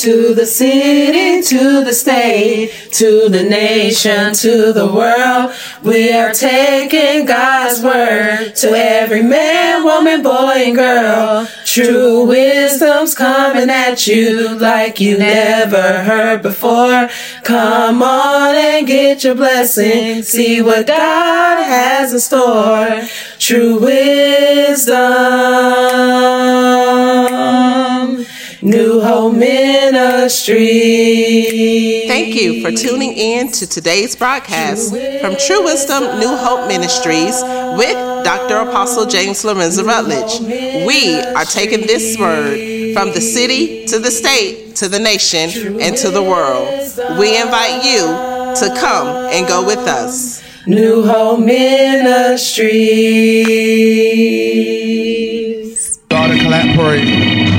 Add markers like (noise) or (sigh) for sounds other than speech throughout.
to the city, to the state, to the nation, to the world. We are taking God's word to every man, woman, boy, and girl. True wisdom's coming at you like you never heard before. Come on and get your blessing. See what God has in store. True wisdom. New Hope Ministry. Thank you for tuning in to today's broadcast from True Wisdom New Hope Ministries with Dr. Apostle James Lorenzo Rutledge. We are taking this word from the city to the state to the nation and to the world. We invite you to come and go with us. New Hope Ministries. God a clap praise.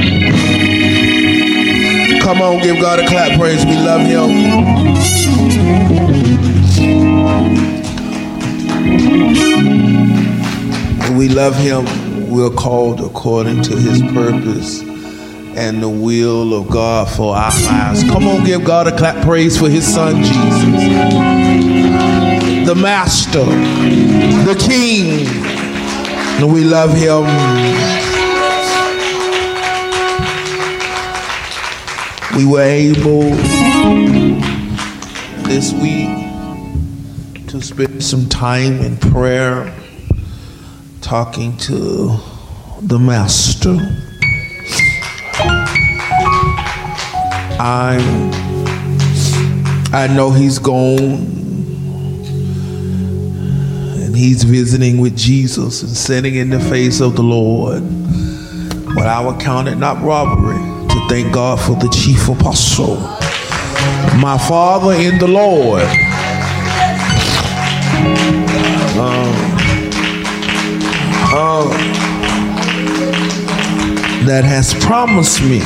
Come on, give God a clap praise. We love Him. We love Him. We're called according to His purpose and the will of God for our lives. Come on, give God a clap praise for His Son Jesus, the Master, the King. And we love Him. We were able this week to spend some time in prayer talking to the master. I i know he's gone and he's visiting with jesus and sitting in the face of the lord. But i will count it not robbery to thank God for the chief apostle, my father in the Lord. Um, that has promised me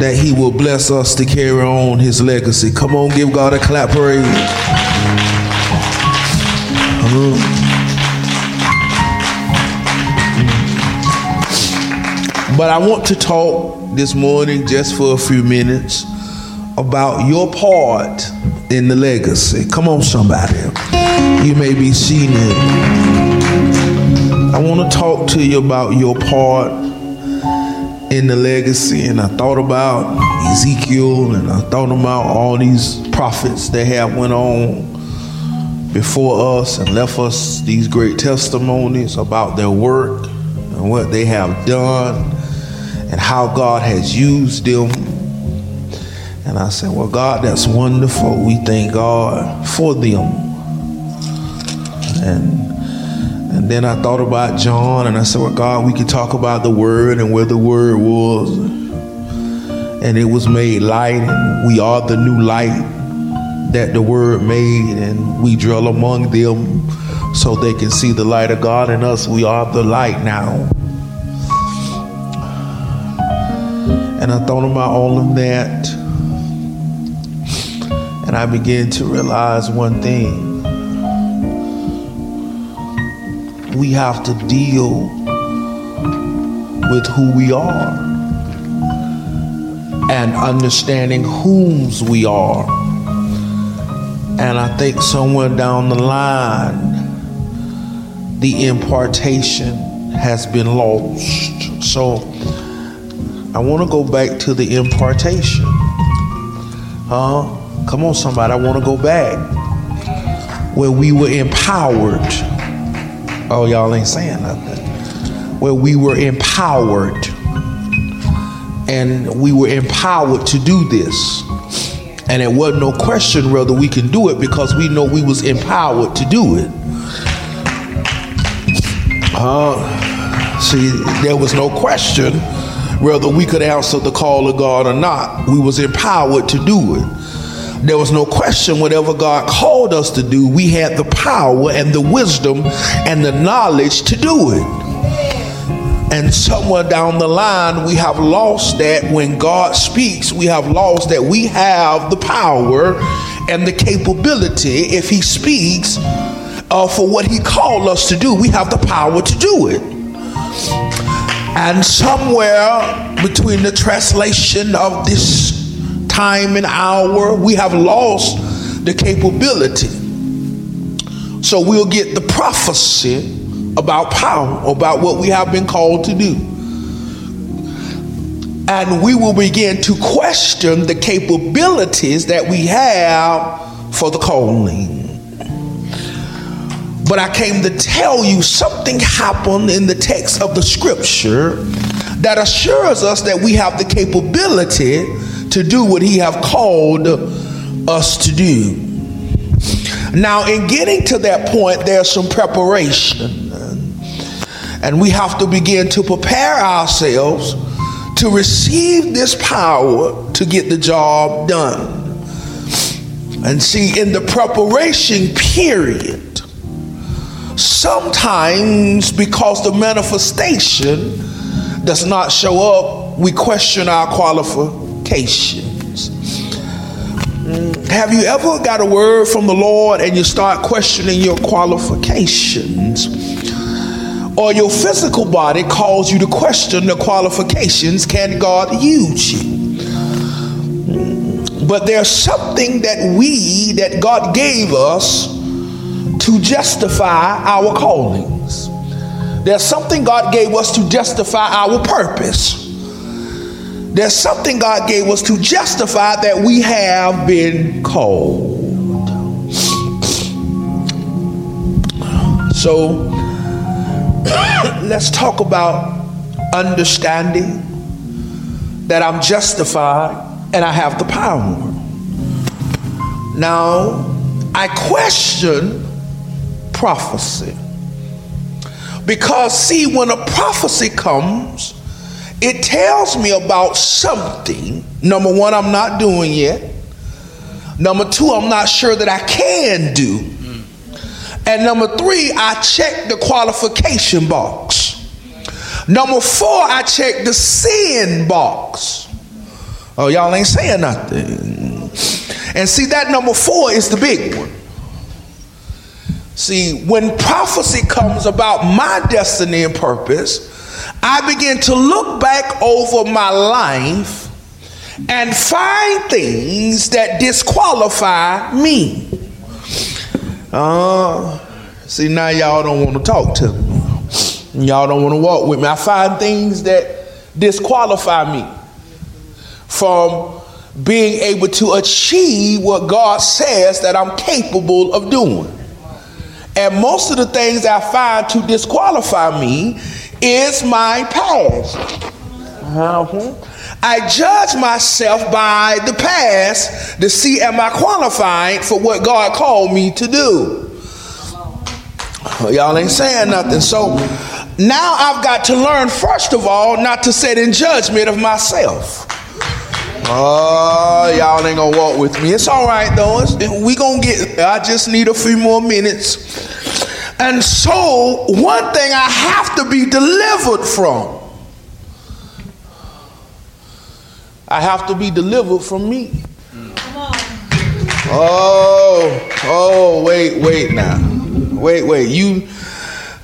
that he will bless us to carry on his legacy. Come on, give God a clap praise. Uh, But I want to talk this morning just for a few minutes about your part in the legacy. Come on, somebody. You may be seated. I want to talk to you about your part in the legacy. And I thought about Ezekiel and I thought about all these prophets that have went on before us and left us these great testimonies about their work and what they have done and how God has used them. And I said, Well, God, that's wonderful. We thank God for them. And and then I thought about John and I said, Well, God, we could talk about the word and where the word was. And it was made light, and we are the new light that the word made, and we dwell among them so they can see the light of God in us. We are the light now. And I thought about all of that. And I began to realize one thing. We have to deal with who we are and understanding whom's we are. And I think somewhere down the line, the impartation has been lost. So I want to go back to the impartation. Huh? Come on, somebody. I want to go back where we were empowered. Oh, y'all ain't saying nothing. Where we were empowered. And we were empowered to do this. And it wasn't no question whether we can do it because we know we was empowered to do it. Uh, see, there was no question whether we could answer the call of God or not. We was empowered to do it. There was no question whatever God called us to do, we had the power and the wisdom and the knowledge to do it. And somewhere down the line, we have lost that when God speaks, we have lost that we have the power and the capability. If He speaks uh, for what He called us to do, we have the power to do it. And somewhere between the translation of this time and hour, we have lost the capability. So we'll get the prophecy about power, about what we have been called to do. And we will begin to question the capabilities that we have for the calling. But I came to tell you something happened in the text of the scripture that assures us that we have the capability to do what he have called us to do. Now, in getting to that point, there's some preparation. And we have to begin to prepare ourselves to receive this power to get the job done. And see, in the preparation period, sometimes because the manifestation does not show up, we question our qualifications. Have you ever got a word from the Lord and you start questioning your qualifications? Or your physical body calls you to question the qualifications can God use you? But there's something that we, that God gave us to justify our callings. There's something God gave us to justify our purpose. There's something God gave us to justify that we have been called. So (coughs) let's talk about understanding that I'm justified and I have the power. Now, I question prophecy. Because, see, when a prophecy comes, it tells me about something. Number one, I'm not doing yet. Number two, I'm not sure that I can do. And number three, I check the qualification box. Number four, I check the sin box. Oh, y'all ain't saying nothing. And see, that number four is the big one. See, when prophecy comes about my destiny and purpose, I begin to look back over my life and find things that disqualify me. Uh, see, now y'all don't want to talk to me. Y'all don't want to walk with me. I find things that disqualify me from being able to achieve what God says that I'm capable of doing. And most of the things I find to disqualify me is my past. Uh-huh. I judge myself by the past to see am I qualified for what God called me to do. Y'all ain't saying nothing. So now I've got to learn, first of all, not to sit in judgment of myself. Oh, y'all ain't gonna walk with me. It's all right though. It's, we gonna get. I just need a few more minutes. And so, one thing I have to be delivered from. I have to be delivered from me. Oh, oh, wait, wait now. Wait, wait. You,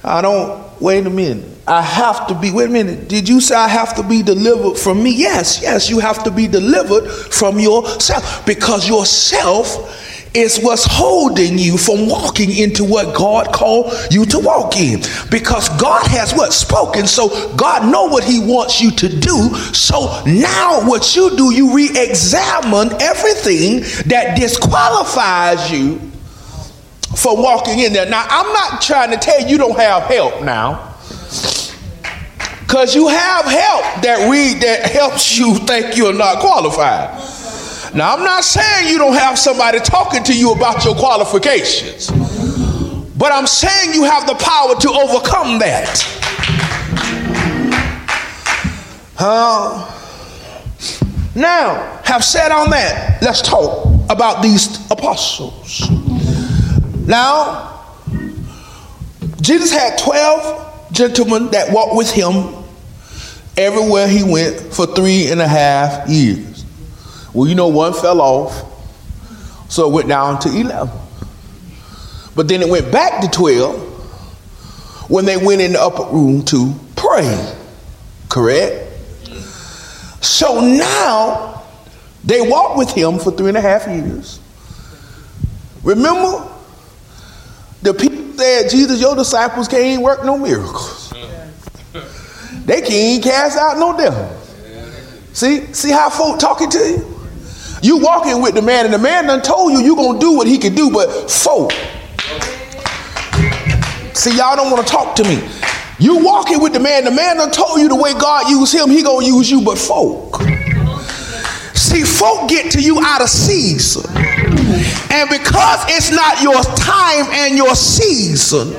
I don't, wait a minute. I have to be, wait a minute, did you say I have to be delivered from me? Yes, yes, you have to be delivered from yourself because yourself is what's holding you from walking into what God called you to walk in. Because God has what spoken, so God know what He wants you to do. So now what you do, you re-examine everything that disqualifies you for walking in there. Now I'm not trying to tell you you don't have help now. Because you have help that read that helps you think you're not qualified. Now, I'm not saying you don't have somebody talking to you about your qualifications, but I'm saying you have the power to overcome that. Uh, now, have said on that, let's talk about these apostles. Now, Jesus had 12 gentlemen that walked with him everywhere he went for three and a half years. Well, you know, one fell off, so it went down to 11. But then it went back to 12 when they went in the upper room to pray. Correct? So now they walked with him for three and a half years. Remember, the people said, Jesus, your disciples can't work no miracles. They can't cast out no devil. See, see how folk talking to you? You walking with the man, and the man done told you you gonna do what he can do, but folk. See, y'all don't want to talk to me. You walking with the man, the man done told you the way God used him, he gonna use you, but folk. See, folk get to you out of season. And because it's not your time and your season,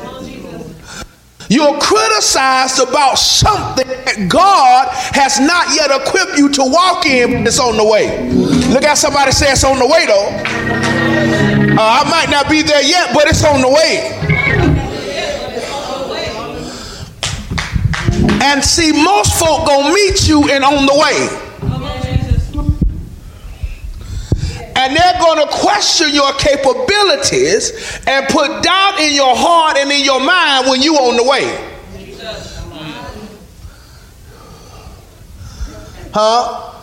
you're criticized about something that God has not yet equipped you to walk in, it's on the way. Look at somebody say it's on the way, though. Uh, I might not be there yet, but it's on the way. And see, most folk gonna meet you and on the way. And they're going to question your capabilities and put doubt in your heart and in your mind when you on the way. Huh?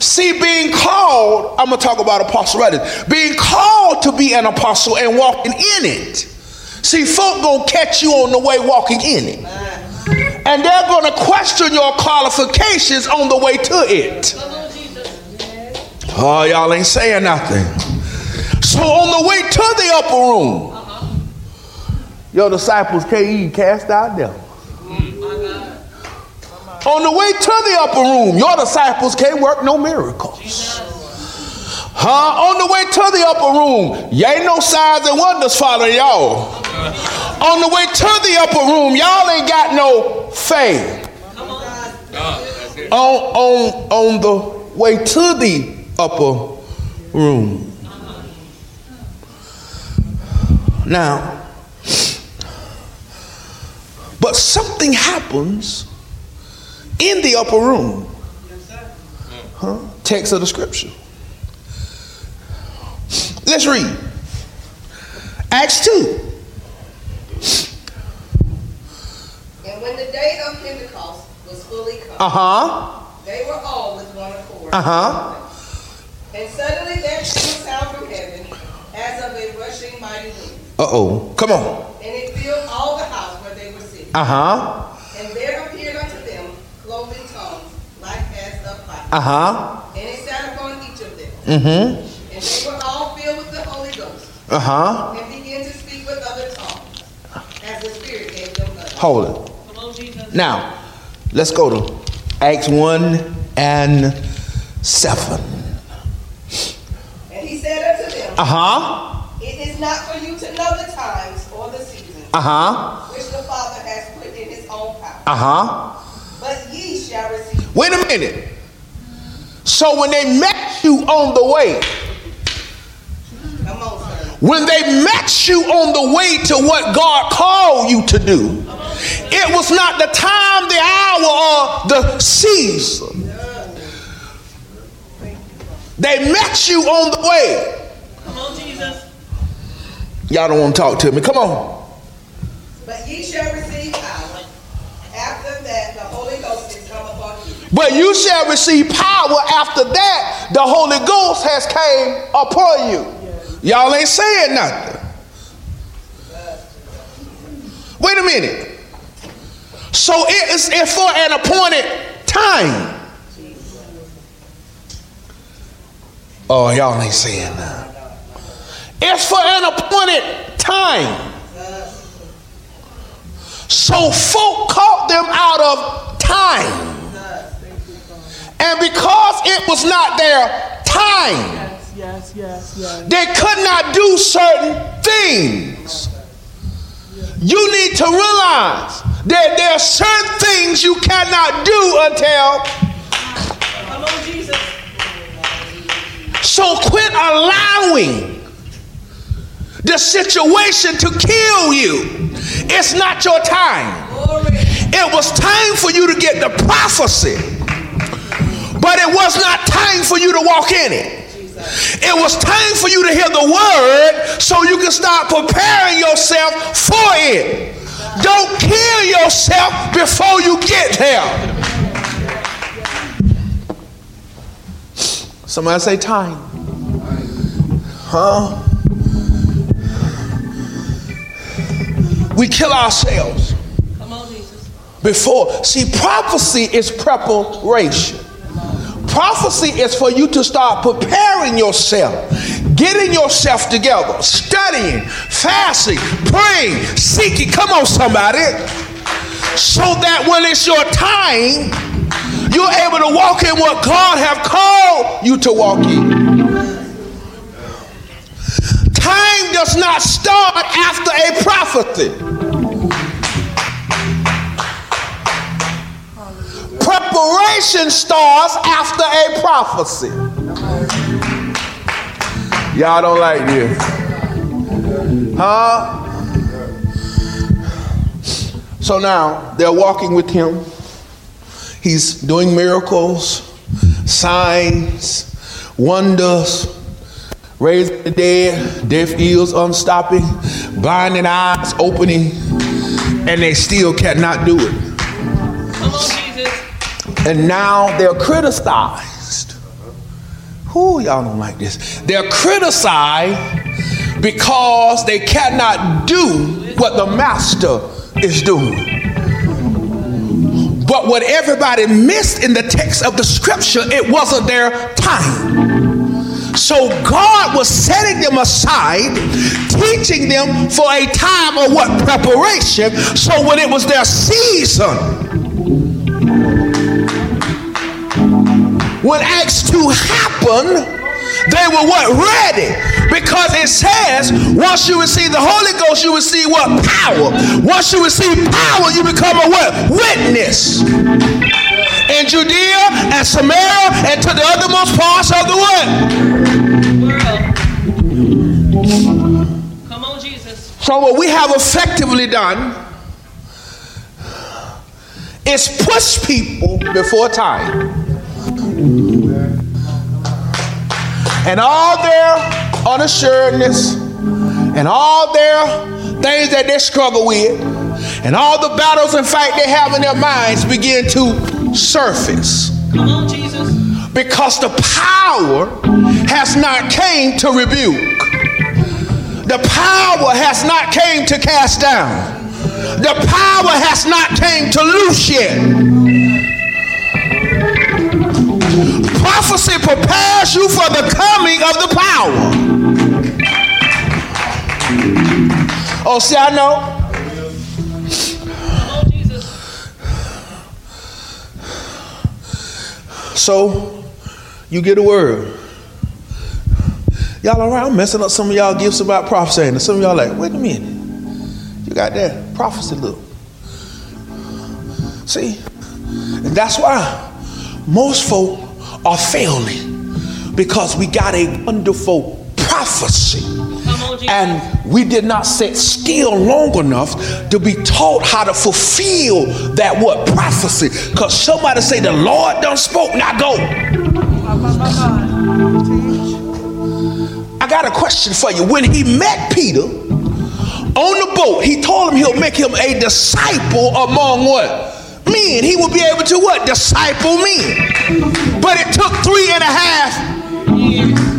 See, being called, I'm going to talk about apostle right Being called to be an apostle and walking in it. See, folk going to catch you on the way walking in it. And they're going to question your qualifications on the way to it. Oh, y'all ain't saying nothing. So on the way to the upper room, your disciples can't even cast out devils. On the way to the upper room, your disciples can't work no miracles. Huh? On the way to the upper room, y'all ain't no signs and wonders following y'all. On the way to the upper room, y'all ain't got no faith. On, on, on the way to the upper room. Now, but something happens in the upper room. Huh? Text of the scripture. Let's read. Acts 2. And when the day of Pentecost was fully come, Uh huh. they were all with one accord. Uh huh. And suddenly there came a sound from heaven, as of a rushing mighty wind, Uh oh. Come on. and it filled all the house where they were sitting. Uh huh. And there appeared unto them cloven tongues, like as of fire. Uh huh. And it sat upon each of them. Mm hmm. And they were all filled with the Holy Ghost, Uh huh. and began to speak with other tongues, as the Spirit gave them utterance. Hold it. Now, let's go to Acts 1 and 7. And he said unto them, Uh huh. It is not for you to know the times or the seasons Uh huh. which the Father has put in his own power. Uh huh. But ye shall receive. Wait a minute. So when they met you on the way, Come on, sir. when they met you on the way to what God called you to do, it was not the time, the hour, or the season. They met you on the way. Come on, Jesus. Y'all don't want to talk to me. Come on. But ye shall receive power. After that, the Holy Ghost is come upon you. But you shall receive power after that the Holy Ghost has came upon you. Y'all ain't saying nothing. Wait a minute. So it is it's for an appointed time. Oh, y'all ain't saying that. It's for an appointed time. So folk caught them out of time. And because it was not their time, Yes, yes, yes. they could not do certain things. You need to realize that there are certain things you cannot do until. Come on, Jesus. So quit allowing the situation to kill you. It's not your time. It was time for you to get the prophecy, but it was not time for you to walk in it. It was time for you to hear the word so you can start preparing yourself for it. Don't kill yourself before you get there. Somebody say time. Huh? We kill ourselves before. See, prophecy is preparation. Prophecy is for you to start preparing yourself, getting yourself together, studying, fasting, praying, seeking. Come on, somebody. So that when it's your time, you're able to walk in what God have called you to walk in. Does not start after a prophecy. Preparation starts after a prophecy. Y'all don't like this. Huh? So now they're walking with him. He's doing miracles, signs, wonders, raising the dead, deaf ears unstopping, blinding eyes opening, and they still cannot do it. Come on, Jesus. And now they're criticized. Who y'all don't like this? They're criticized because they cannot do what the master is doing. But what everybody missed in the text of the scripture, it wasn't their time. So God was setting them aside, teaching them for a time of what preparation. So when it was their season, when Acts 2 happened, they were what? Ready. Because it says, once you receive the Holy Ghost, you receive what? Power. Once you receive power, you become a what? Witness. In Judea and Samaria and to the othermost parts of the World. Come on, Jesus. So what we have effectively done is push people before time. And all their unassuredness and all their things that they struggle with and all the battles and fight they have in their minds begin to surface. On, Jesus. Because the power has not came to rebuke. The power has not came to cast down. The power has not came to loose yet. Prophecy prepares you for the coming of the power. Oh, see, I know. So, you get a word. Y'all around messing up some of y'all gifts about prophesying. And some of y'all like, wait a minute. You got that prophecy look. See? And that's why most folk are failing because we got a wonderful prophecy. And we did not sit still long enough to be taught how to fulfill that what prophecy. Because somebody say the Lord done spoke, now go. I got a question for you. When he met Peter on the boat, he told him he'll make him a disciple among what? men. He will be able to what? Disciple men. But it took three and a half years.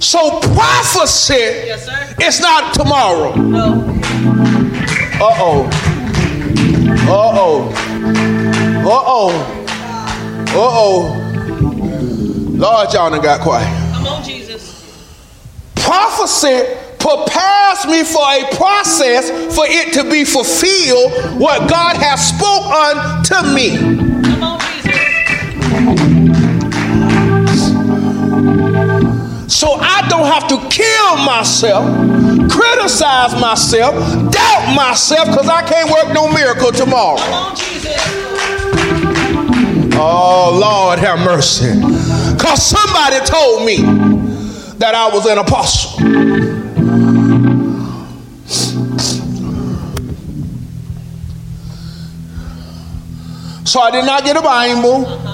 So prophecy yes, is not tomorrow. No. Uh-oh. Uh-oh. Uh-oh. Uh-oh. Lord, y'all done got quiet. Come on, Jesus. Prophecy prepares me for a process for it to be fulfilled what God has spoken unto me. So I don't have to kill myself, criticize myself, doubt myself because I can't work no miracle tomorrow. Oh, Lord, have mercy. Because somebody told me that I was an apostle. So I did not get a Bible.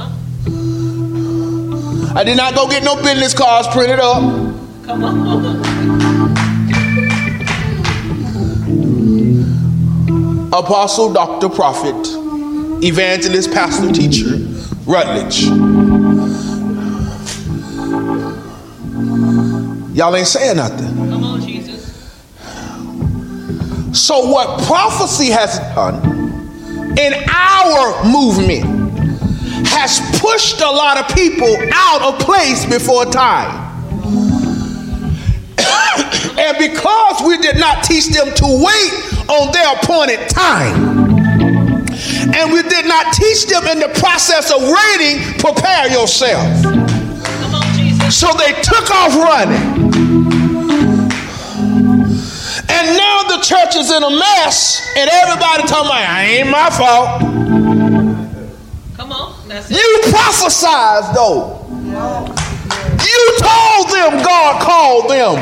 I did not go get no business cards printed up. Come on. Apostle, doctor, prophet, evangelist, pastor, teacher, Rutledge. Y'all ain't saying nothing. Come on, Jesus. So, what prophecy has done in our movement has pushed a lot of people out of place before time. (coughs) and because we did not teach them to wait on their appointed time, and we did not teach them in the process of waiting, prepare yourself. So they took off running. And now the church is in a mess, and everybody talking about, I ain't my fault. You prophesied though. You told them God called them.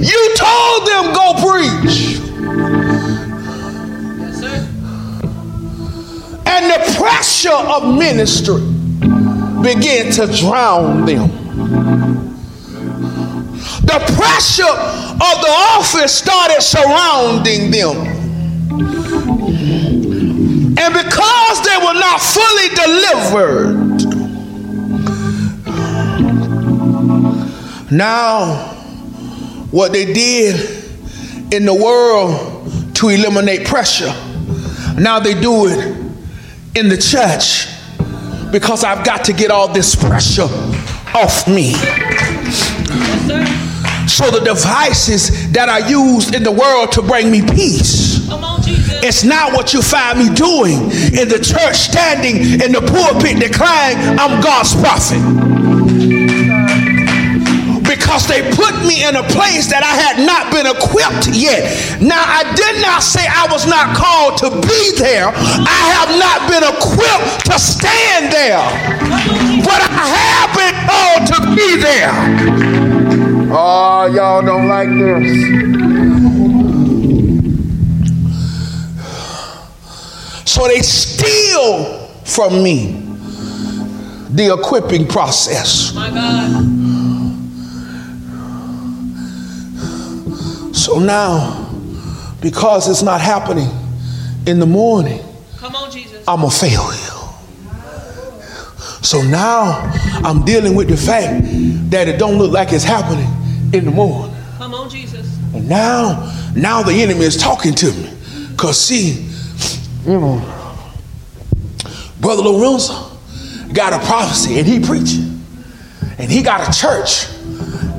You told them go preach. And the pressure of ministry began to drown them. The pressure of the office started surrounding them. And because they were not fully delivered, now what they did in the world to eliminate pressure, now they do it in the church because I've got to get all this pressure off me. Yes, so the devices that are used in the world to bring me peace. It's not what you find me doing in the church, standing in the pulpit declaring I'm God's prophet. Because they put me in a place that I had not been equipped yet. Now, I did not say I was not called to be there. I have not been equipped to stand there. But I have been called to be there. Oh, y'all don't like this. So they steal from me the equipping process. My God. So now, because it's not happening in the morning, come on, Jesus. I'm a failure. So now I'm dealing with the fact that it don't look like it's happening in the morning. Come on, Jesus. And now, now the enemy is talking to me. Cause see, you know, Brother Lorenzo got a prophecy and he preaching. And he got a church.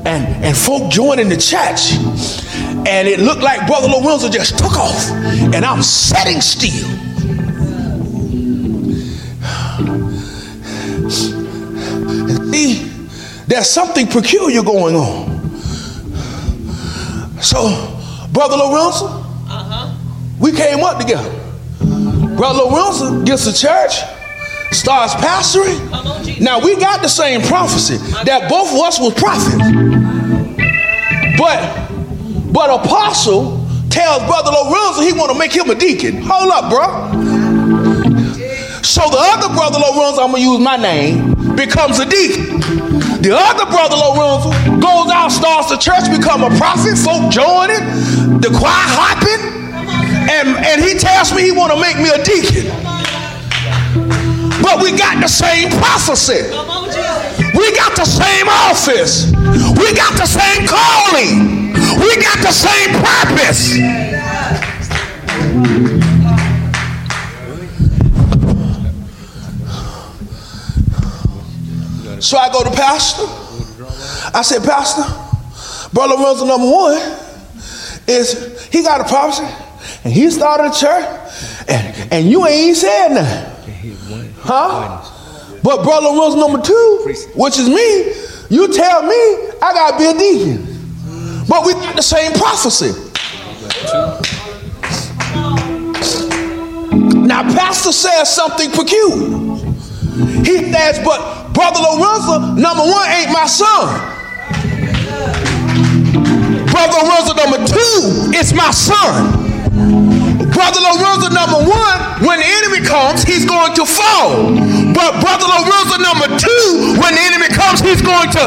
And and folk joining the church. And it looked like Brother Lorenzo just took off. And I'm sitting still. And see, there's something peculiar going on. So, Brother Lorenzo, uh-huh. we came up together. Brother Lorenzo gets to church, starts pastoring. Now we got the same prophecy that both of us was prophets. But but apostle tells Brother Lorenzo he want to make him a deacon. Hold up, bro. So the other brother Lorenzo, I'm gonna use my name, becomes a deacon. The other brother Lorenzo goes out, starts the church, become a prophet, folk join it, the choir hopping, and, and he tells me he want to make me a deacon. But we got the same prophecy. We got the same office. We got the same calling. We got the same purpose. So I go to Pastor. I said, Pastor, Brother Lorenzo number one is he got a prophecy and he started a church and, and you ain't said nothing. Huh? But Brother Lorenzo number two, which is me, you tell me I gotta be a deacon. But we got the same prophecy. Now, Pastor says something peculiar. He says, but Brother Lorenzo, number one, ain't my son. Brother Lorenzo, number two, is my son. Brother Lorenzo, number one, when the enemy comes, he's going to fall. But Brother Lorenzo number two, when the enemy comes, he's going to.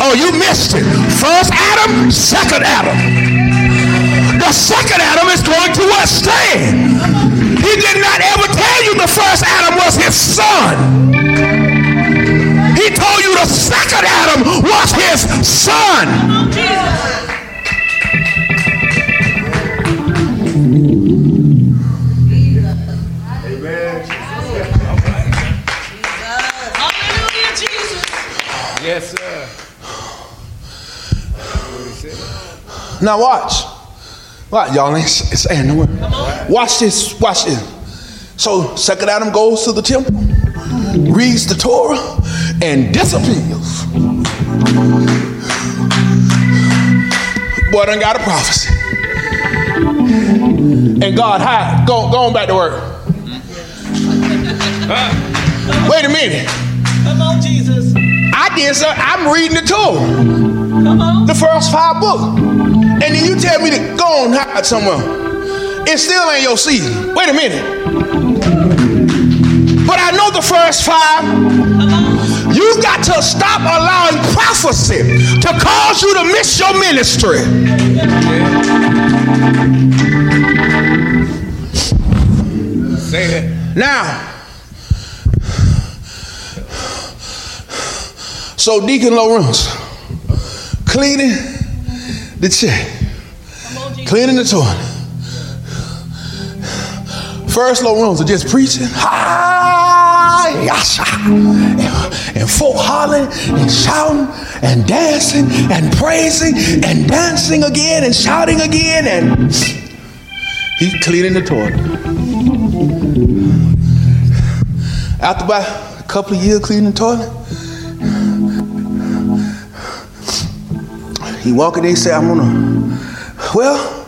Oh, you missed it. First Adam, second Adam. The second Adam is going to what? Stand. He did not ever tell you the first Adam was his son. He told you the second Adam was his son. Now watch. Watch, y'all ain't saying no word. Watch this. Watch this. So second Adam goes to the temple, reads the Torah, and disappears. Boy done got a prophecy. And God hide. Go, go on back to work. Wait a minute. Come on, Jesus. I did so I'm reading the Torah. Come on. the first five books. And then you tell me to go on hide somewhere. It still ain't your season. Wait a minute. But I know the first five. You got to stop allowing prophecy to cause you to miss your ministry. Say that. Now, so Deacon Lawrence cleaning the chair, cleaning the toilet. First Lawrence are just preaching, hi, yasha, and, and folk hollering and shouting and dancing and praising and dancing again and shouting again and he's cleaning the toilet. After about a couple of years cleaning the toilet, he walk in there and say, I'm gonna, well,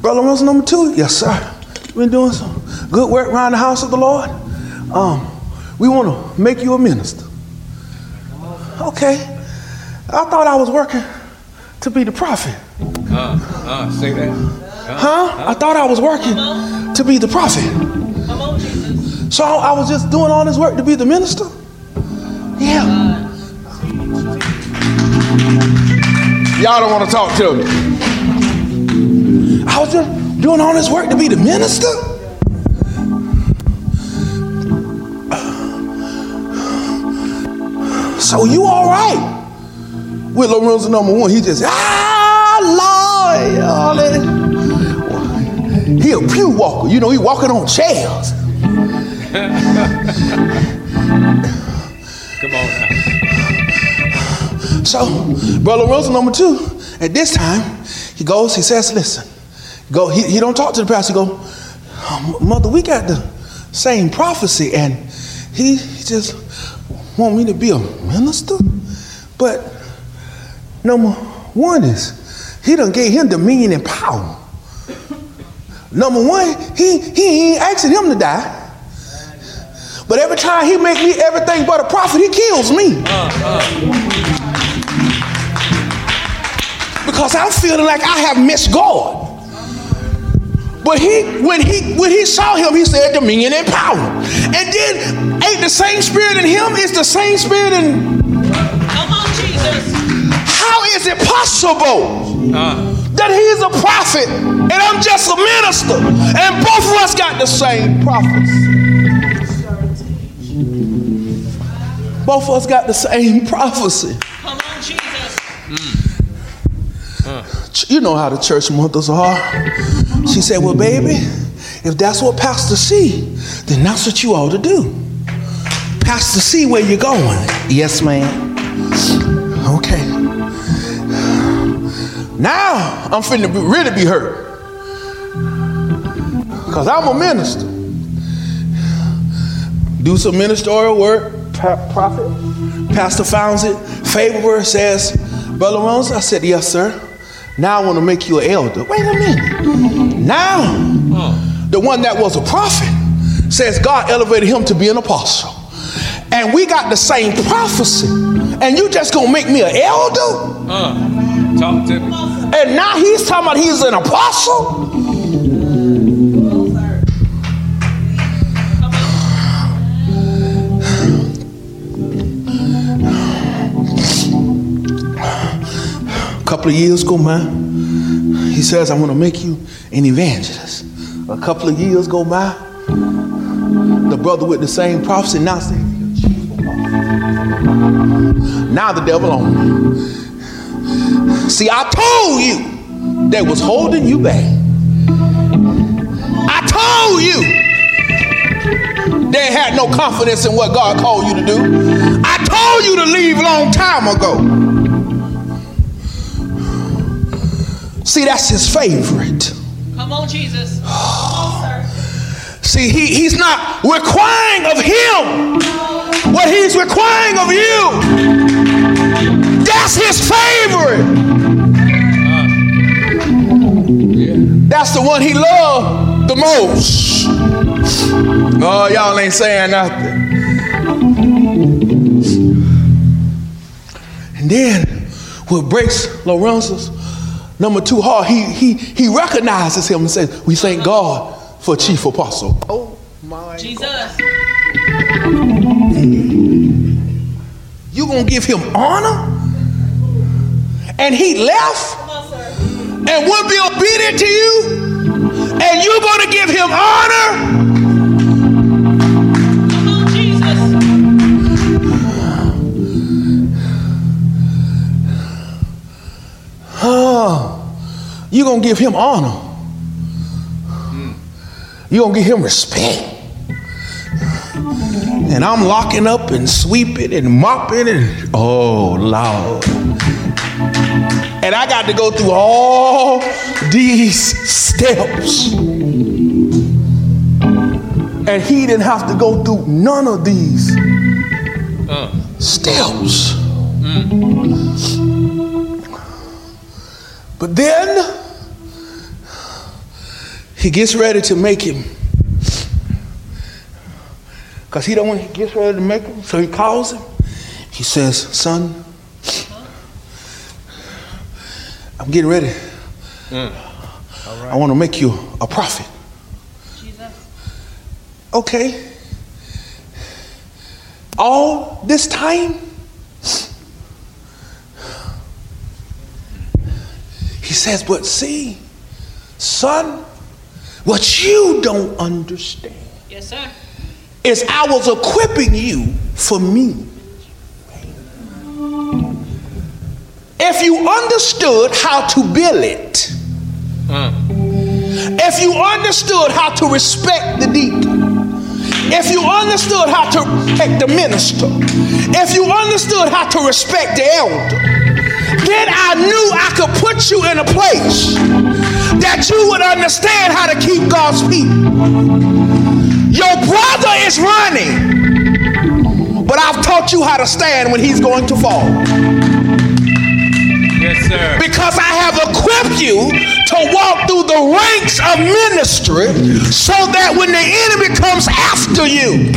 brother Wilson number two, yes sir. Been doing some good work around the house of the Lord. Um, we want to make you a minister. Okay. I thought I was working to be the prophet. Uh, uh, say that. Huh? I thought I was working to be the prophet. Come on, Jesus. So I was just doing all this work to be the minister? Yeah. Y'all don't want to talk to me. I was just doing all this work to be the minister? So you all right with Lorenzo number one? He just, ah, Lord. He a pew walker. You know, he walking on chairs. (laughs) Come on now. So, Brother Wilson, number two, at this time, he goes, he says, listen, go, he, he don't talk to the pastor, he go, "Oh, mother, we got the same prophecy, and he, he just want me to be a minister? But number one is, he done gave him dominion and power. Number one, he, he ain't asking him to die. But every time he make me everything but a prophet, he kills me. Because I'm feeling like I have missed God. But he, when he, when he saw him, he said dominion and power. And then ain't the same spirit in him? It's the same spirit in. Come on, Jesus. How is it possible uh. that he's a prophet and I'm just a minister, and both of us got the same prophecy? Both of us got the same prophecy. Come on, Jesus. Mm. You know how the church mothers are. She said, Well, baby, if that's what Pastor see, then that's what you ought to do. Pastor see where you're going. Yes, ma'am. Okay. Now I'm finna be, really be hurt. Because I'm a minister. Do some ministerial work, pa- prophet. Pastor founds it. Favor says, Brother Rose, I said, Yes, sir. Now I want to make you an elder. Wait a minute. Now, the one that was a prophet says God elevated him to be an apostle. And we got the same prophecy. And you just gonna make me an elder? Uh, talk to me. And now he's talking about he's an apostle? Couple of years go by. He says, I want to make you an evangelist. A couple of years go by. The brother with the same prophecy now says, now the devil on me. See, I told you that was holding you back. I told you they had no confidence in what God called you to do. I told you to leave a long time ago. See, that's his favorite. Come on, Jesus. Come (sighs) on. See, he, he's not requiring of him what he's requiring of you. That's his favorite. That's the one he loved the most. Oh, y'all ain't saying nothing. And then what breaks Lorenzo's number two heart, he, he, he recognizes him and says, We thank God for Chief Apostle. Oh my Jesus. You gonna give him honor? And he left Come on, sir. and would be obedient to you? And you're gonna give him honor? You're gonna give him honor. Hmm. You're gonna give him respect. And I'm locking up and sweeping and mopping and oh Lord. And I got to go through all these steps. And he didn't have to go through none of these uh. steps. Hmm. But then he gets ready to make him. Because he don't want he gets ready to make him. So he calls him. He says, son, I'm getting ready. Mm. I want to make you a prophet. Jesus. Okay. All this time, he says, but see, son, what you don't understand Yes, sir. is I was equipping you for me. If you understood how to build it, hmm. if you understood how to respect the deacon, if you understood how to respect the minister, if you understood how to respect the elder, then I knew I could put you in a place that you would understand how to keep God's people. Your brother is running, but I've taught you how to stand when he's going to fall. Yes, sir. Because I have equipped you to walk through the ranks of ministry so that when the enemy comes after you,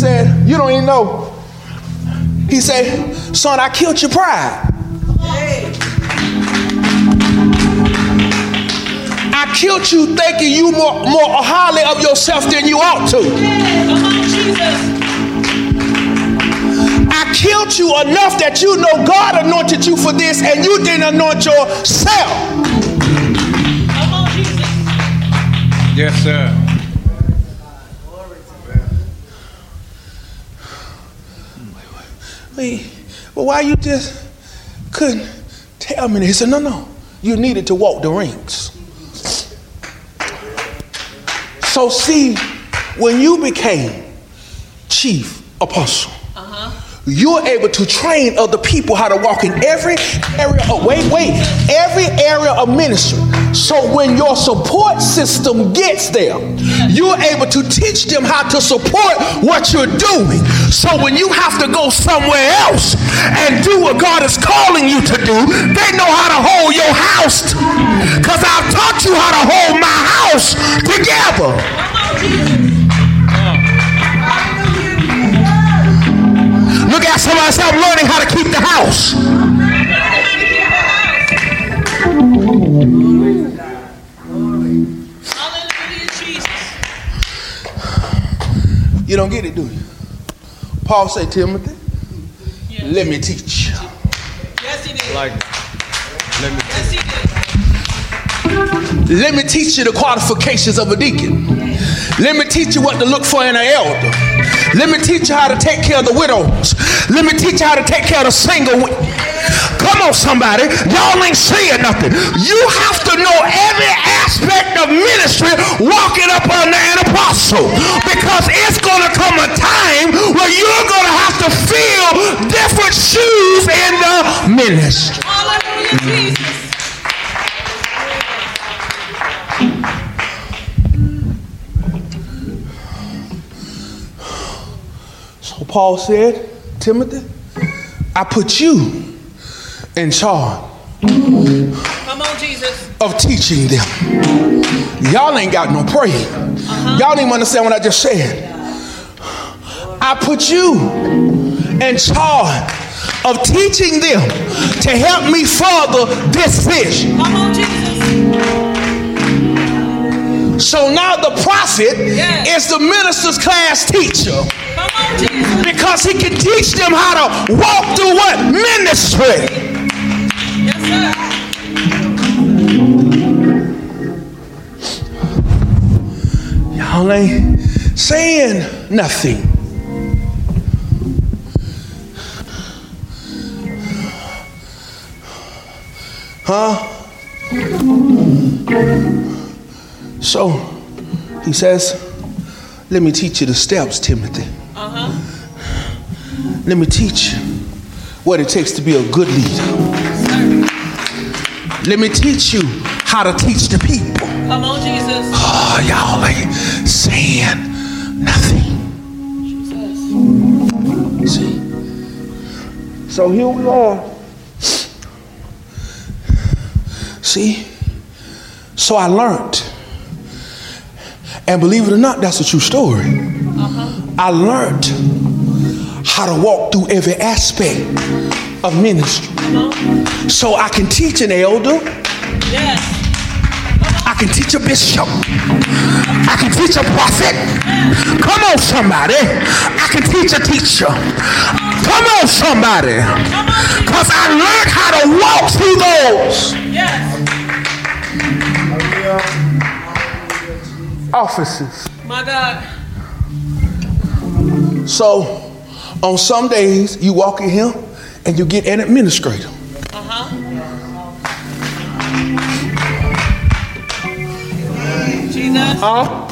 said, You don't even know. He said, Son, I killed your pride. I killed you thinking you more, more highly of yourself than you ought to. Jesus. I killed you enough that you know God anointed you for this and you didn't anoint yourself. Yes, sir. Well, why you just couldn't tell me? He said, no, no. You needed to walk the rings. So see, when you became chief apostle, uh-huh. you're able to train other people how to walk in every area of wait, wait, every area of ministry. So when your support system gets there, you're able to teach them how to support what you're doing. So when you have to go somewhere else and do what God is calling you to do, they know how to hold your house. Because I've taught you how to hold my house together. Look at somebody say, I'm learning how to keep the house. You don't get it, do you? Paul said, Timothy, Let me teach. Yes, he did. Like, let me. Yes, he did. Let me teach you the qualifications of a deacon. Let me teach you what to look for in an elder. Let me teach you how to take care of the widows. Let me teach you how to take care of the single. wi- Come on, somebody. Y'all ain't saying nothing. You have to know every aspect of ministry walking up under an apostle. Because it's going to come a time where you're going to have to fill different shoes in the ministry. Hallelujah, Jesus. So Paul said, Timothy, I put you in charge Come on, Jesus. Of teaching them. Y'all ain't got no praise. Y'all didn't understand what I just said. I put you in charge of teaching them to help me further this vision. Come on, Jesus. So now the prophet Yeah. is the minister's class teacher Come on, because he can teach them how to walk through what? Ministry. Yes, Y'all saying nothing. Huh? So he says, Let me teach you the steps, Timothy. Uh-huh. Let me teach you what it takes to be a good leader. Let me teach you how to teach the people. Come on, Jesus. Oh, y'all ain't saying nothing. See? So here we are. See? So I learned. And believe it or not, that's a true story. Uh-huh. I learned how to walk through every aspect of ministry. So I can teach an elder. Yes. I can teach a bishop. I can teach a prophet. Come on, somebody. I can teach a teacher. Come on, somebody. Because I learned how to walk through those Yes. offices. My God. So on some days, you walk in here and you get an administrator. Uh-huh. Jesus. Huh?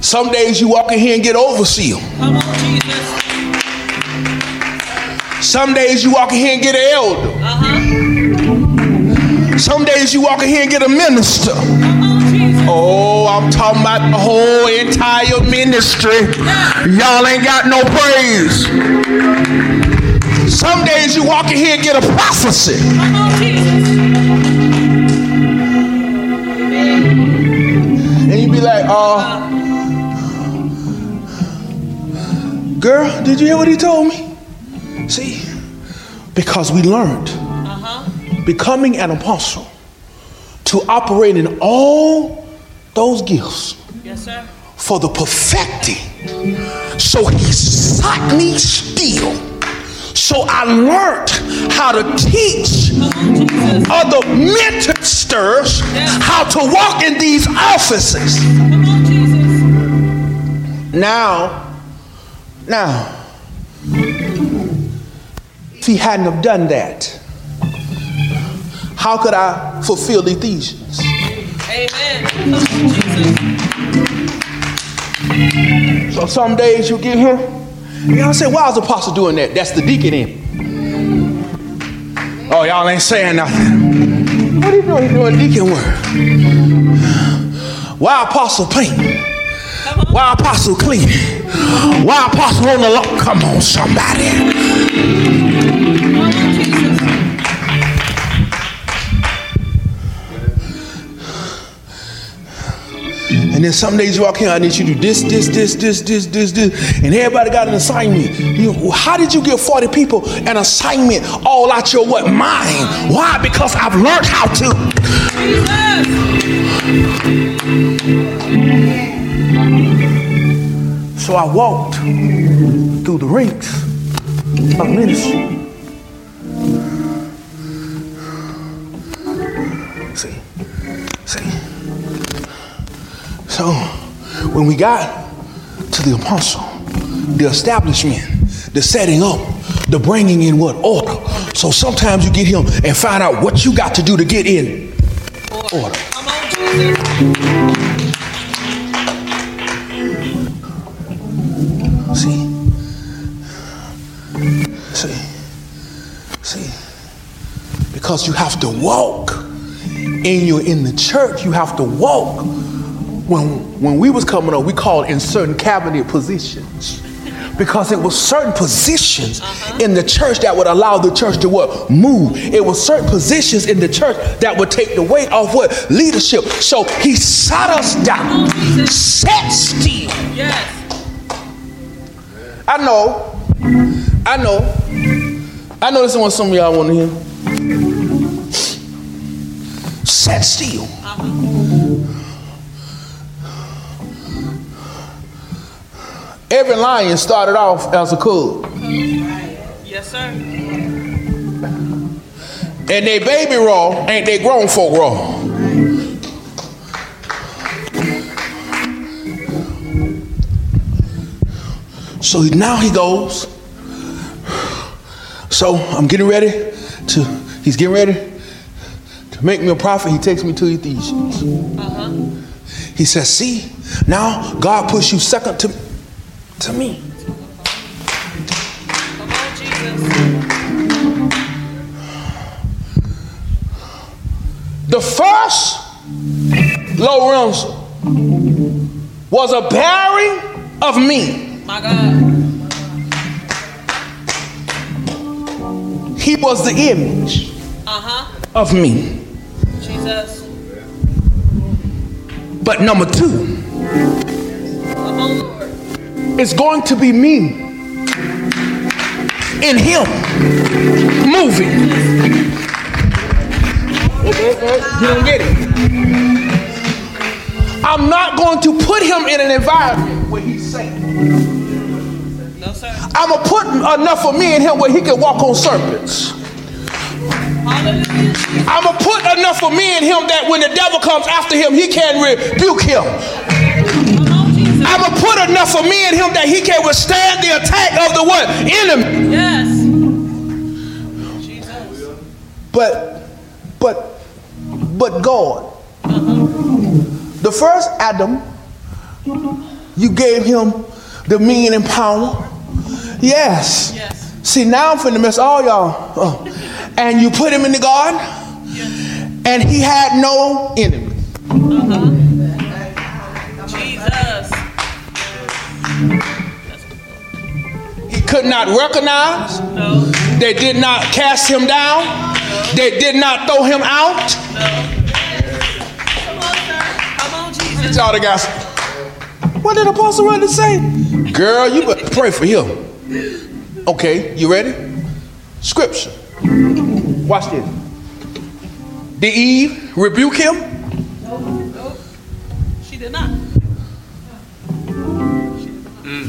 Some days you walk in here and get overseer. Come on, Jesus. Some days you walk in here and get an elder. Uh-huh. Some days you walk in here and get a minister. On, Oh, I'm talking about the whole entire ministry. Y'all ain't got no praise. Some days you walk in here and get a prophecy. Come on, Jesus. Uh, girl, did you hear what he told me? See, because we learned Uh-huh. becoming an apostle to operate in all those gifts Yes, sir. for the perfecting. So he sought me still. So I learned how to teach other Jesus. other ministers how to walk in these offices. Come on, Jesus. Now, now, if he hadn't have done that, how could I fulfill the Ephesians? Amen. Come on, Jesus. So some days you get here, y'all say, why is the apostle doing that? That's the deacon in. Oh, y'all ain't saying nothing. What are you doing? Doing deacon work. Why apostle paint? Why apostle clean? Why apostle on the law? Come on, somebody. And then some days you walk in, I need you to do this, this, this, this, this, this, this. And everybody got an assignment. You, how did you give 40 people an assignment all out your what? Mind. Why? Because I've learned how to. Jesus. So I walked through the ranks of ministry. See, see. So, when we got to the apostle, the establishment, the setting up, the bringing in what order. So sometimes you get him and find out what you got to do to get in order. See? See? See? Because you have to walk and you're in the church, you have to walk. When when we was coming up, we called in certain cabinet positions. Because it was certain positions uh-huh. in the church that would allow the church to what? Move. It was certain positions in the church that would take the weight off what? Leadership. So he sat us down, oh, sat still. Yes. I know. I know. I know this is what some of y'all want to hear. Set still. Uh-huh. Every lion started off as a cub, Yes, sir. and they baby raw ain't they grown folk raw. So now he goes. So I'm getting ready to, he's getting ready to make me a prophet. He takes me to Ephesians. Uh-huh. He says, See, now God puts you second to, to me. Come on, Jesus. The first Lorenzo was a bearing of me. My God. He was the image Uh huh. of me. Jesus. But number two, It's going to be me in him moving. You don't get it. I'm not going to put him in an environment where he's safe. No, sir. I'm gonna put enough of me in him where he can walk on serpents. I'm gonna put enough of me in him that when the devil comes after him, he can rebuke him. I'm gonna put enough of me in him that he can withstand the attack of the what enemy. Yes. Jesus. But, but, but God, uh-huh. the first Adam, you gave him dominion and power. Yes. Yes. See, now I'm finna mess all y'all. up. And you put him in the garden, and he had no enemy. Jesus. Could not recognize. No. They did not cast him down. They did not throw him out. Come on, sir. Come on, Jesus. Y'all the guys. What did Apostle Randy say? Girl, you better pray for him. Okay, you ready? Scripture. Watch this. Did Eve rebuke him? No. She did not.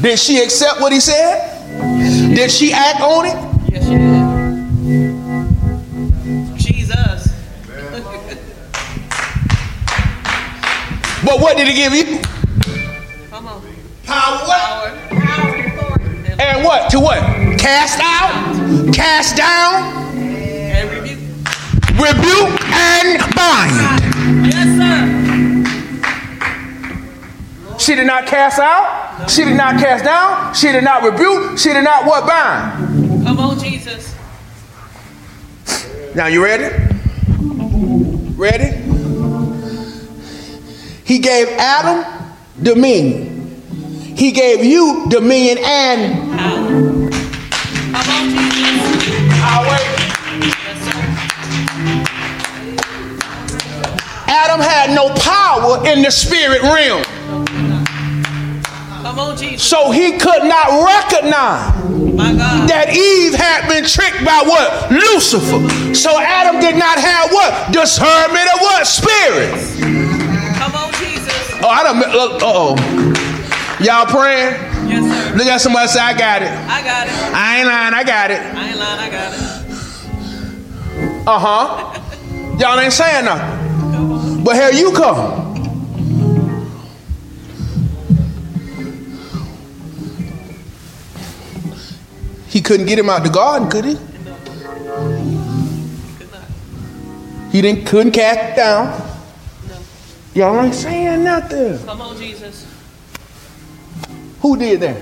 Did she accept what he said? Did she act on it? Yes, she did. Jesus. But what did he give you? Come on. Power. Power. And what? To what? Cast out, cast down, And rebuke. rebuke, and bind. Yes, She did not cast out. She did not cast down. She did not rebuke. She did not what bind. Come on, Jesus. Now you ready? Ready? He gave Adam dominion. He gave you dominion and Power. Come on, Jesus. Yes. Adam had no power in the spirit realm. Come on, Jesus. So he could not recognize that Eve had been tricked by what? Lucifer. So Adam did not have what? Discernment of what? Spirit. Come on, Jesus. Oh, I don't. Uh oh. Y'all praying? Yes, sir. Look at somebody say, I got it. I got it. I ain't lying, I got it. I ain't lying. I got it. Uh huh. Y'all ain't saying nothing. But here you come. He couldn't get him out the garden, could he? He didn't couldn't cast it down. Y'all ain't saying nothing. Come on, Jesus. Who did that?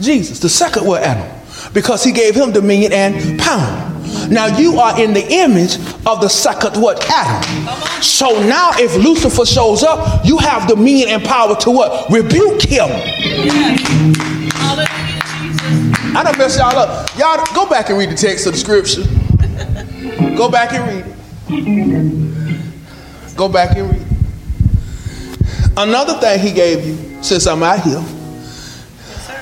Jesus, the second word Adam, because he gave him dominion and power. Now you are in the image of the second word Adam. So now if Lucifer shows up, you have dominion and power to what? Rebuke him. Yes. I don't mess y'all up. Y'all go back and read the text of the scripture. Go back and read it. Go back and read it. Another thing he gave you, since I'm out here, Yes, sir.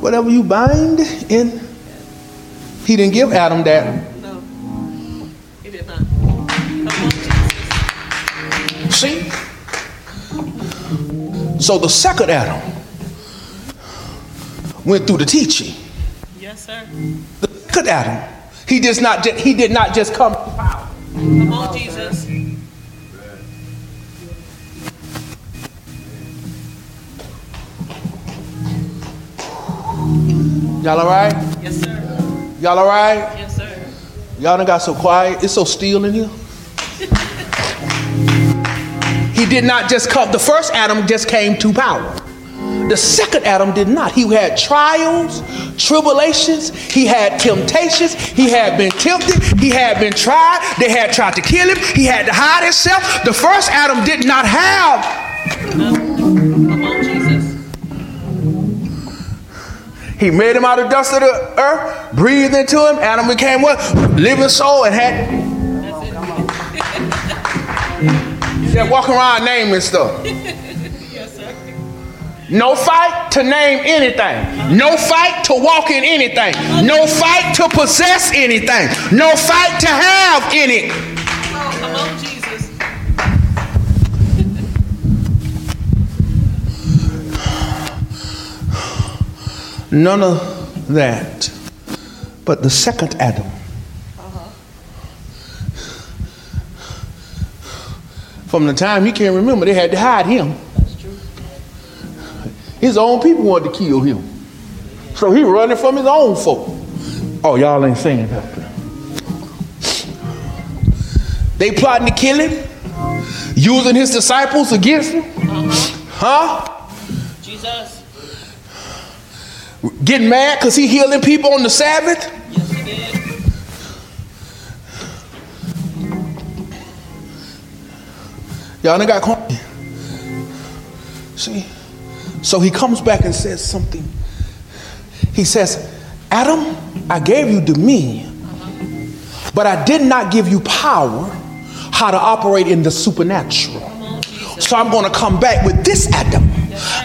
whatever you bind in, he didn't give Adam that. No. He did not. Come on, Jesus. See? So the second Adam went through the teaching. Yes, sir. The second Adam, he does not ju- he did not just come. Come on, Jesus. Y'all all right? Yes, sir. Y'all all right? Yes, sir. Y'all done got so quiet. It's so still in here. (laughs) he did not just come. The first Adam just came to power. The second Adam did not. He had trials, tribulations, he had temptations, he had been tempted, he had been tried, they had tried to kill him, he had to hide himself. The first Adam did not have. Come on, Jesus. He made him out of dust of the earth, breathed into him. Adam became what? Living soul and had. Yeah, walk around naming stuff. (laughs) No fight to name anything. No fight to walk in anything. No fight to possess anything. No fight to have any. None of that. But the second Adam. From the time he can't remember, they had to hide him. His own people wanted to kill him. So he running from his own folk. Oh, y'all ain't saying nothing. They plotting to kill him, using his disciples against him. Huh? Jesus. Getting mad because he healing people on the Sabbath. Yes, he did. Y'all done got quiet. See? So he comes back and says something. He says, Adam, I gave you dominion, but I did not give you power how to operate in the supernatural. So I'm going to come back with this Adam.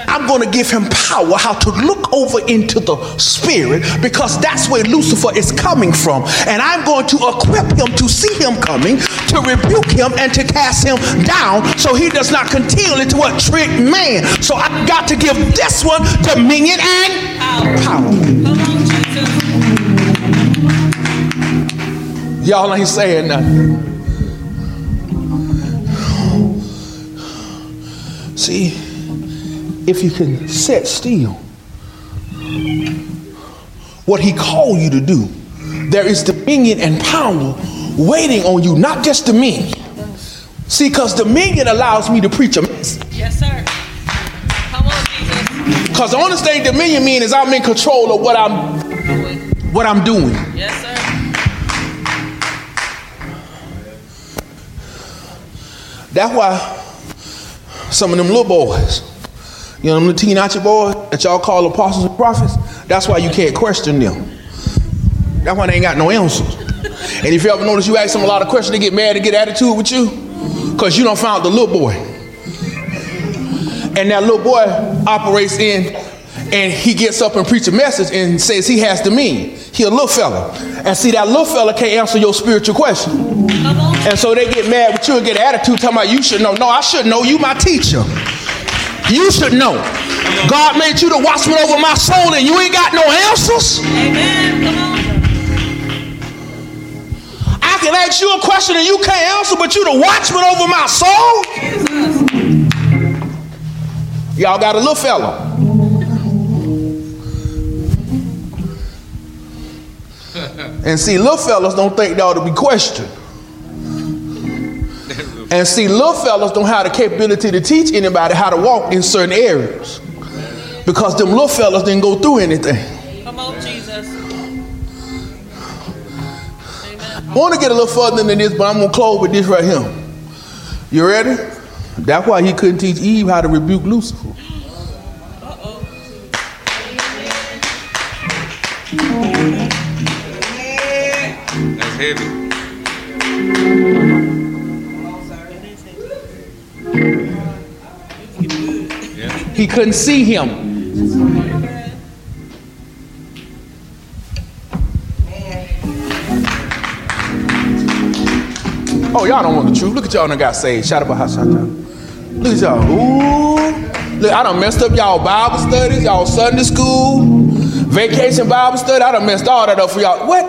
I'm going to give him power how to look over into the spirit because that's where Lucifer is coming from. And I'm going to equip him to see him coming, to rebuke him, and to cast him down so he does not continue to what trick man. So I've got to give this one dominion and power. Y'all ain't saying nothing. See, if you can sit still, what he called you to do, there is dominion and power waiting on you, not just dominion. See, because dominion allows me to preach a message. Yes, sir. Come on, Jesus. Because the only thing dominion means is I'm in control of what I'm what I'm doing. Yes, sir. That's why some of them little boys, you know, them little teenage boys that y'all call apostles and prophets, that's why you can't question them. That's why they ain't got no answers. And if you ever notice you ask them a lot of questions, they get mad and get attitude with you because you don't found the little boy. And that little boy operates in, and he gets up and preach a message and says he has to mean. He a little fella. And see, that little fella can't answer your spiritual question. And so they get mad with you and get attitude talking about you should know. No, I should know you my teacher. You should know. God made you the watchman over my soul, and you ain't got no answers. Amen. I can ask you a question and you can't answer, but you the watchman over my soul. Y'all got a little fella. And see, little fellas don't think they ought to be questioned. And see, little fellas don't have the capability to teach anybody how to walk in certain areas. Because them little fellas didn't go through anything. Come on, Jesus. I want to get a little further than this, but I'm going to close with this right here. You ready? That's why he couldn't teach Eve how to rebuke Lucifer. Uh-oh. That's heavy. He couldn't see him. Oh, y'all don't want the truth. Look at y'all done got saved. Shout out out. Look at y'all. Ooh. Look, I done messed up y'all Bible studies, y'all Sunday school, vacation Bible study. I done messed all that up for y'all. What?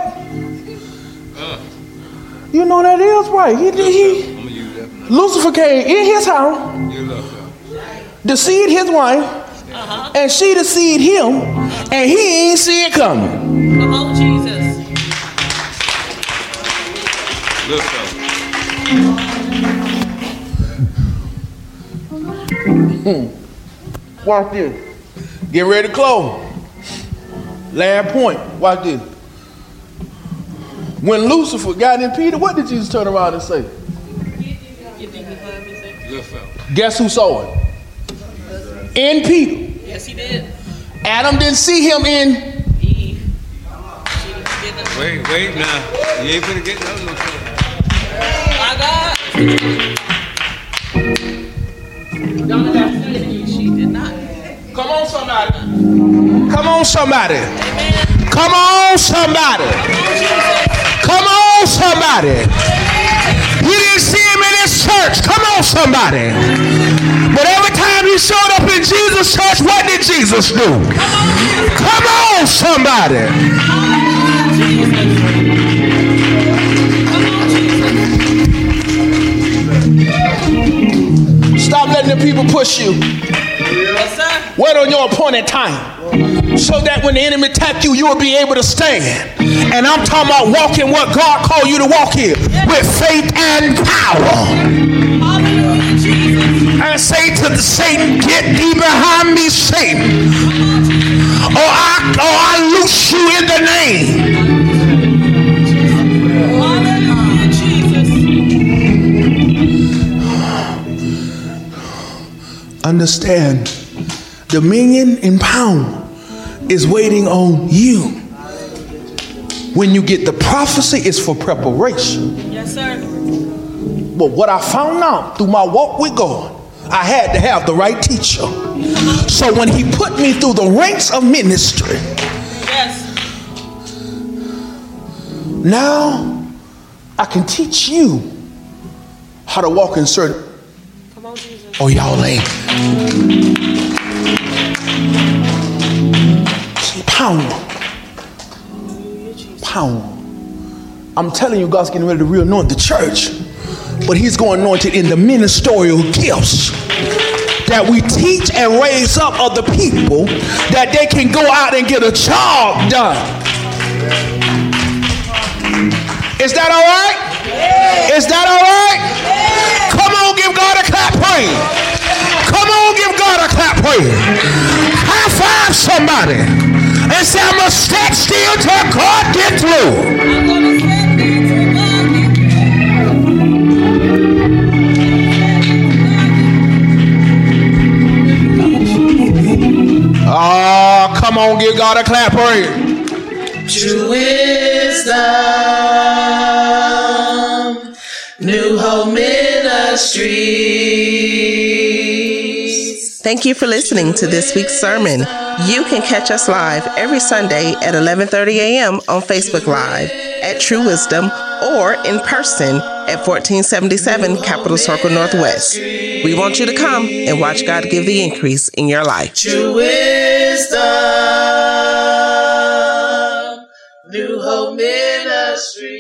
You know that is right. He, he, Lucifer came in his house, deceived his wife, uh-huh. and she deceived him, and he ain't see it coming. Come on, Jesus. Good fellow. Watch this. Get ready to close. Last point. Watch this. When Lucifer got in Peter, what did Jesus turn around and say? Guess who saw it? In Peter. Yes, he did. Adam didn't see him in. Eve. She didn't get nothing. Wait, wait now. You ain't finna get no little fellow. My God. Donna got to say you. She did not. Come on, somebody. Come on, somebody. Amen. Come on, somebody. Come on, somebody. You church. Come on, somebody. But every time he showed up in Jesus' church, what did Jesus do? Come on, somebody. Stop letting the people push you. Yes, sir. Wait on your appointed time. So that when the enemy attack you, you will be able to stand. And I'm talking about walking what God called you to walk in with faith and power. And say to the Satan, get thee behind me, Satan. Or I or I loose you in the name. Understand, dominion and power is waiting on you. When you get the prophecy, it's for preparation. Yes, sir. But what I found out through my walk with God, I had to have the right teacher. So when he put me through the ranks of ministry, Yes. now I can teach you how to walk in certain. Come on, Jesus. Oh, y'all ain't. Power. Power. I'm telling you, God's getting ready to re-anoint the church. But He's going to anoint it in the ministerial gifts. That we teach and raise up other people that they can go out and get a job done. Is that all right? Is that all right? Come on, give God a clap praise. Come on, give God a clap praise. High five somebody and say, I'm going to stand still till God get through. Oh, come on, give God a clap praise. True wisdom, New Hope Ministries. Thank you for listening to this week's sermon. You can catch us live every Sunday at 11:30 a.m. on Facebook Live at True Wisdom or in person at 1477 Capitol Circle Northwest. We want you to come and watch God give the increase in your life. True wisdom, New Hope Ministry.